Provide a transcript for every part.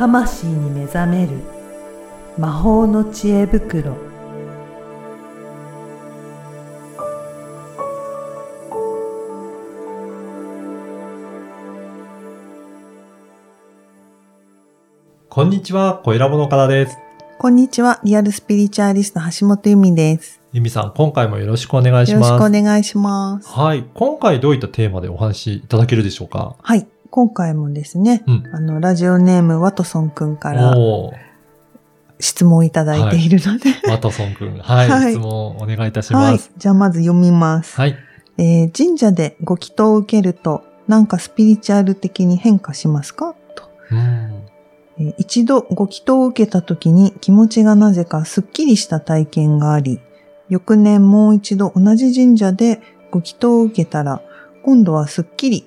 魂に目覚める魔法の知恵袋こんにちは、小ラボの方です。こんにちは。リアルスピリチュアリスト橋本由美です。ゆみさん、今回もよろしくお願いします。よろしくお願いします。はい。今回どういったテーマでお話しいただけるでしょうか？はい。今回もですね、うん。あの、ラジオネームワトソンくんから質問をいただいているので、ワトソンくん。はい。はい質問お願いいたしはいます。。じゃあまず読みます。はい。えー神社でご祈祷を受けると、なんかスピリチュアル的に変化しますか？と、うん。えー一度ご祈祷を受けた時に気持ちがなぜかすっきりした体験があり、翌年もう一度同じ神社でご祈祷を受けたら、今度はすっきり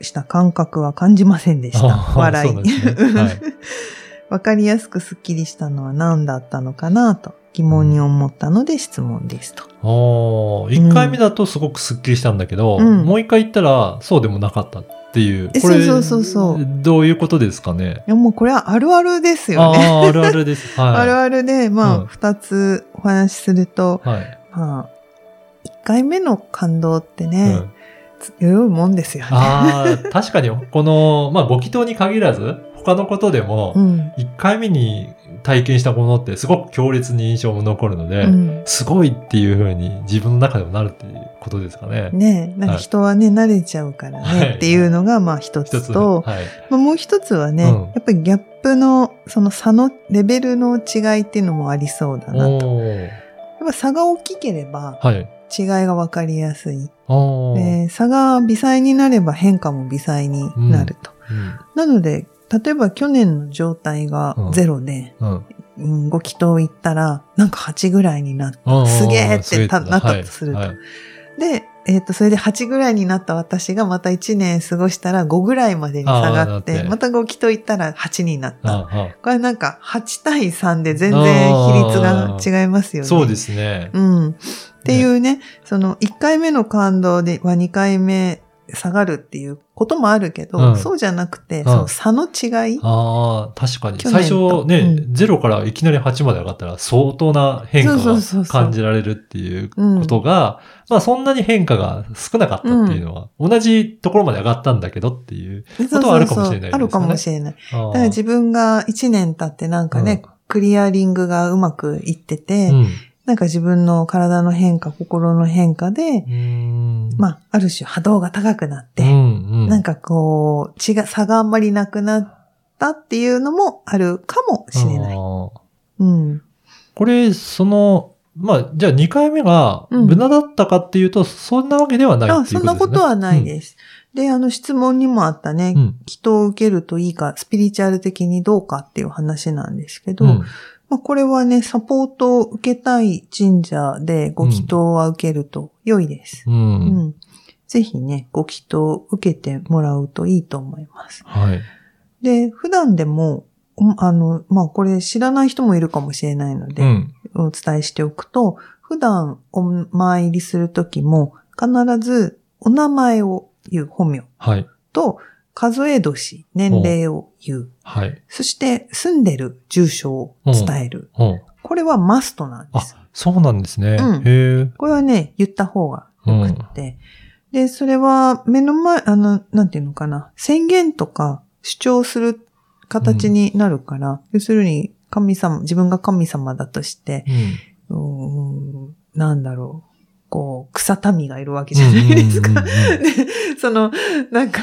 した感覚は感じませんでした。あ笑い。そうなんですねはい わかりやすくすっきりしたのは何だったのかなと疑問に思ったので質問ですと。おー、一回目だとすごくスッキリしたんだけど、うんもう一回言ったらそうでもなかったっていう。えこれそうそうそうそうどういうことですかね？いやもうこれはあるあるですよね。ああ、あるあるです。はい。あるあるで、まうんあ、二、つお話しすると、はい。まあ、一回目の感動ってうね、ん強いもんですよね。ああ、確かに、この、まあ、ご祈祷に限らず、他のことでもう、ん。一回目に体験したものってすごく強烈に印象も残るので、うんすごいっていうふうに自分の中でもなるっていうことですかね。ねなんか人はね、慣れちゃうからはいね、っていうのが、まあ一一つ。つと、はい。まあ、もう一つはね、うんやっぱりギャップの、その差の、レベルの違いっていうのもありそうだなと。やっぱ差が大きければはい。違いが分かりやすい。おーで差が微細になれば変化も微細になると。うんなので、例えば去年の状態がゼロで、うん。うんご祈祷行ったら、なんか8ぐらいになった。うんすげえってたなったとすると。で、えっ、と、それで8ぐらいになった私がまた1年過ごしたら5ぐらいまでに下がっ、ててまたご祈祷行ったら8になった。これなんか8対3で全然比率が違いますよね。そうですね。うん。っていうね、その1回目の感動では2回目下がるっていうこともあるけど、うん。そうじゃなくて、ん。その差の違い、ああ、確かに。去最年と。初ね、うゼロからいきなり8まで上がったら相当な変化そうそうそうがそう。感じられるっていうことが、まあそんなに変化が少なかったっていうのは、同じところまで上がったんだけどっていうことはあるかもしれないですよね。あるかもしれない。あー。だから自分が1年経ってなんかね、うん。クリアリングがうまくいってて、うんなんか自分の体の変化、心の変化で。まあ、ある種波動が高くなって、うんうん、なんかこう、違が、差があんまりなくなったっていうのもあるかもしれない。これ、その、まあ、じゃあ2回目がうん無駄だったかっていうと、そんなわけではないっていうあ、ことですね。そんなことはないです。で、あの質問にもあったね、うん。祈祷を受けるといいか、スピリチュアル的にどうかっていう話なんですけど、うん。まあ、これはね、サポートを受けたい神社でご祈祷は受けると良いです。う。うんん。ぜひね、ご祈祷を受けてもらうといいと思います。はい。で、普段でも、おあの、まあ、これ知らない人もいるかもしれないので、うん。お伝えしておくと、普段お参りするときも、必ずお名前を言う本名はい。と、数え年、年齢を言う。はい。そして、住んでる住所を伝える。うん。これはマストなんです。そうなんですね。うんへえ。これはね、言った方がよくって。で、それは目の前、あの、なんていうのかな、宣言とか主張する形になるから、要するに神様、自分が神様だとして、うん。うーんなんだろう、こう、草民がいるわけじゃないですか。うんうんうんで、その、なんか、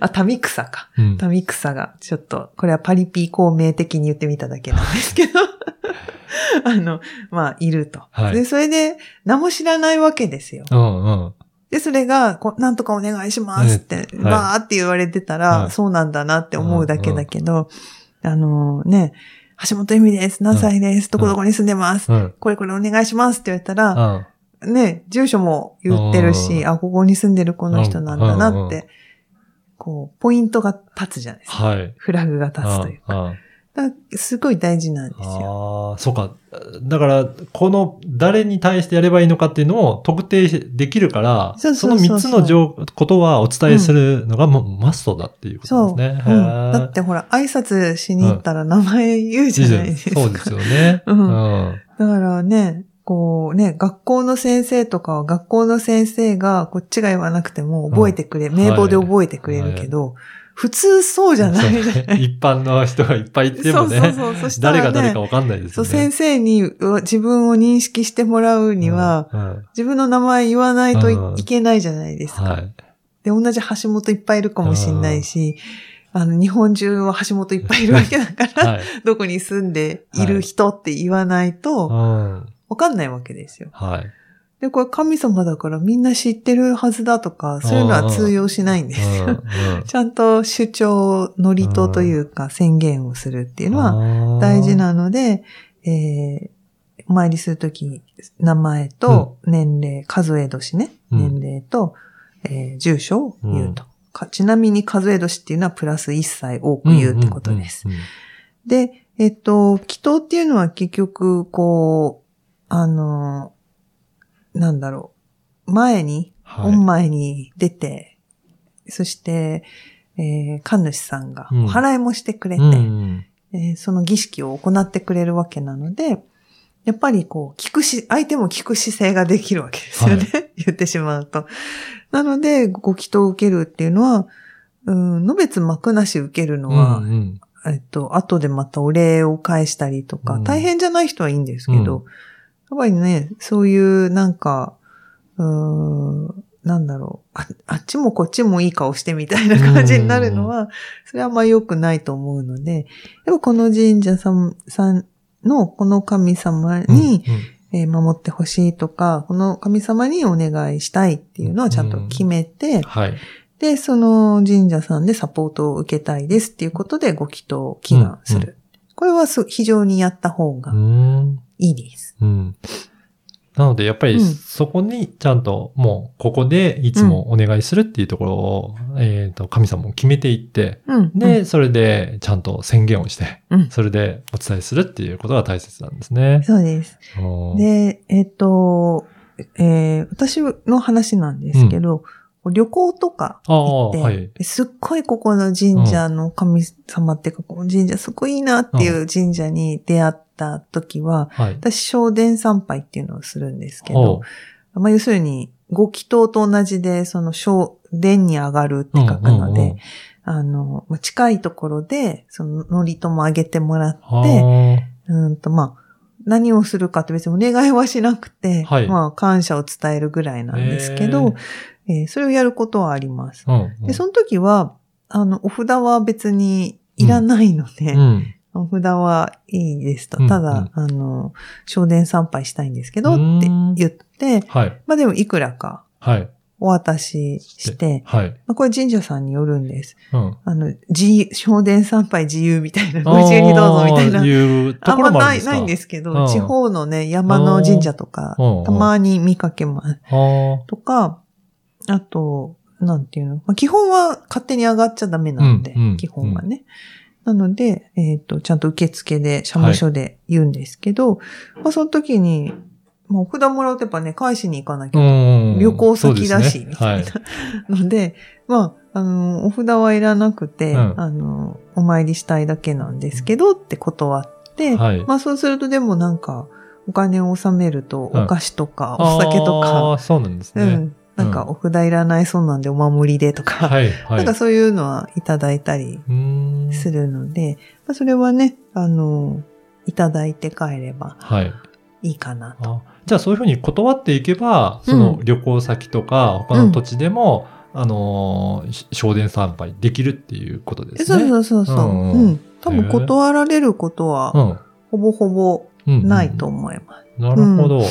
あ、民草か。うん民草が、ちょっと、これはパリピ孔明的に言ってみただけなんですけど、あの、まあ、いると。はいで、それで、何も知らないわけですよ。うんうん。で、それが、こうなんとかお願いしますって、はいバーって言われてたら、はいそうなんだなって思うだけだけど、あのね、橋本由美です。何歳です。どこどこに住んでます。うん。これこれお願いしますって言われたら、あね、住所も言ってるし、うんあ、ここに住んでるこの人なんだなっうんうんて、こう、ポイントが立つじゃないですか。はい。フラグが立つというか。すごい大事なんですよ。ああ、そうか。だから、この誰に対してやればいいのかっていうのを特定できるから、そうそうそうそうの3つの情ことはお伝えするのがもうマストだっていうことそう。ですね。うんへーだってほら、挨拶しに行ったら名前言うじゃないですか。そうですよね。うんうんだからね、こうね、学校の先生とかは学校の先生がこっちが言わなくても覚えてくれ、ん名簿で覚えてくれるけど、普通そうじゃないじゃそうない。一般の人がいっぱいいてもね、そうそうそう。そね、誰が誰かわかんないですそう、よね。先生にう自分を認識してもらうには、うん、うん自分の名前言わないとい,、うんけないじゃないですか。はい。で、同じ橋本いっぱいいるかもしれないし、あの、日本中は橋本いっぱいいるわけだから、はい。どこに住んでいる人って言わないと、うん。わかんないわけですよ。はい。で、これ神様だからみんな知ってるはずだとか、そういうのは通用しないんですよ。うんうん。ちゃんと主張、ノリとというか宣言をするっていうのは大事なので、えー、お参りするとき、名前と年齢、数え年ね、うん。年齢と、えー住所を言うと、かちなみに数え年っていうのはプラス1歳多く言うってことです。うんうんうん。で、えっと、祈祷っていうのは結局、こう、あの、なんだろう、前に、はい。本前に出て、そして、えー神主さんがうん。お払いもしてくれて、うんうん。えーその儀式を行ってくれるわけなので、やっぱりこう、聞くし、相手も聞く姿勢ができるわけですよね。は 言ってしまうと。なので、ご祈祷を受けるっていうのは、うん、のべつ幕なし受けるのは、うんうん。えっと、後でまたお礼を返したりとか、うん。大変じゃない人はいいんですけど、うんやっぱりね、そういうなんか、うーん、なんだろうあ、あっちもこっちもいい顔してみたいな感じになるのは、それはあんま良くないと思うので、やっぱこの神社さんさんのこの神様に、うんうんえー守ってほしいとか、この神様にお願いしたいっていうのはちゃんと決めて、はい。で、その神社さんでサポートを受けたいですっていうことでご祈祷を祈願する。これはす非常にやった方がうんいいです。うんなので、やっぱりうんそこにちゃんともうここでいつもお願いするっていうところを、えっ、と、神様も決めていって、うん。で、それでちゃんと宣言をして、うんそれでお伝えするっていうことが大切なんですね。そうです。うんで、えっ、と、えー私の話なんですけど、旅行とか行って、ああはい。すっごいここの神社の神様っていうか、この神社すごいいいなっていう神社に出会った時は、はい。私、正殿参拝っていうのをするんですけほど、まあ、要するに、ご祈祷と同じで、その正殿に上がるって書くので、うんうんうん。あの、まあ近いところで、その、祝詞も上げてもらって、はうんと、まあ、何をするかって別にお願いはしなくて、はい。まあ、感謝を伝えるぐらいなんですけど、えーそれをやることはあります。あうんうんで、その時は、あの、お札は別にいらないので、うんお札はいいですと。うんただ、あの、正殿参拝したいんですけどって言って、はい。まあでもいくらかはい。お渡しして、はい。まあ、これ神社さんによるんです。うん。あの、自由、正殿参拝自由みたいな、ご自由にどうぞみたいな。いうとあんころまない、ないんですけど、うん地方のね、山の神社とか、うんたまに見かけます。あとか、あと、なんていうの、まあ、基本は勝手に上がっちゃダメなんで、うんうん基本はね。なので、えっ、と、ちゃんと受付で、社務所で言うんですけど、まあ、その時に、もうお札もらうとやっぱね、返しに行かなきあ。ゃうん旅行先だし、ねはいみたい。な。ので、まあ、あの、お札はいらなくて、うんあの、お参りしたいだけなんですけどって断って、はいまあそうするとでもなんか、お金を納めると、うんお菓子とか、お酒とあか、あ、そうなんですね。うん。なんか、お札いらないそうなんでお守りでとか、はい、はい。なんかそういうのはいただいたりするので、まあそれはね、あの、いただいて帰ればはい。いいかなと。あじゃあそういうふうに断っていけば、その旅行先とか他の土地でも、あのー、し正殿参拝できるっていうことですそうね。そうそうそう。うんうんうん。多分断られることは、ほぼほぼうん。うんないと思います。なるほど。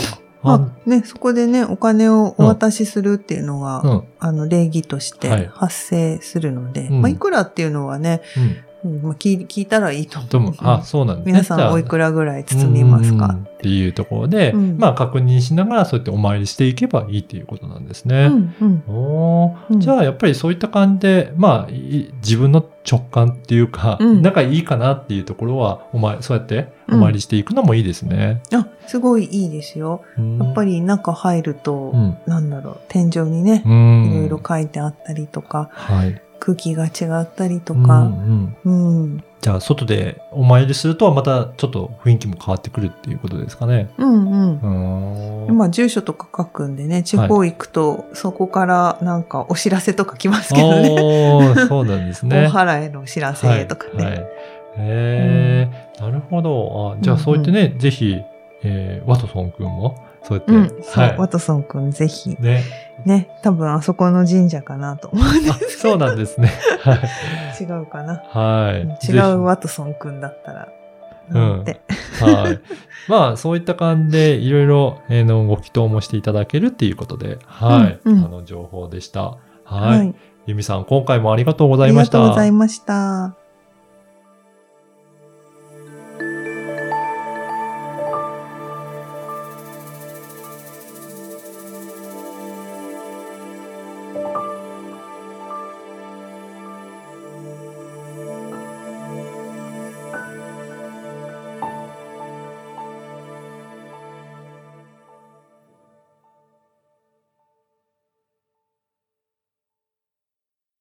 あまあね、そこでね、お金をお渡しするっていうのが、うん。あの、礼儀としはいて発生するので、うんまあ、いくらっていうのはね、うん。うんまあ、聞い聞いたらいいと思う。あ、そうなんですね。皆さんおいくらぐらい包みますうんかっていうところで、うんまあ確認しながらそうやってお参りしていけばいいっていうことなんですね。うんうんおじゃあやっぱりそういった感じで、まあい自分の直感っていうか、うん仲いいかなっていうところは、お前、そうやってお参りしていくのもいいですね。あ、すごいいいですよ。やっぱり、り中入ると、うん。なんだろう、天井にねう、ん。いろいろ書いてあったりとか、はい。空気が違ったりとうんか、うんうん、じゃあ、外でお参りするとはまたちょっと雰囲気も変わってくるっていうことですかね。うん、うんう。ーん。まあ、住所とか書くんでね、地方行くと、そこからなんかお知らせとか来ますけどね。おーそうなんですね。大払いのお知らせとかね。はいはいへえ、なるほど。あじゃあ、そう言ってね、ぜひ、えーワトソン君も、そうやって、うん、そう、はいワトソンくんぜひ、ね。ね、多分あそこの神社かなと思うんであ、そうなんですね。はい。す。違うかな。はい。違うワトソンくんだったら、なんはい。まあ、そういった感じで、いろいろ、えーの、ご祈祷もしていただけるっていうことで、はい。うんうんあの、情報でした。はい。はい。ゆみさん、今回もありがとうごあざいました。りがとうございました。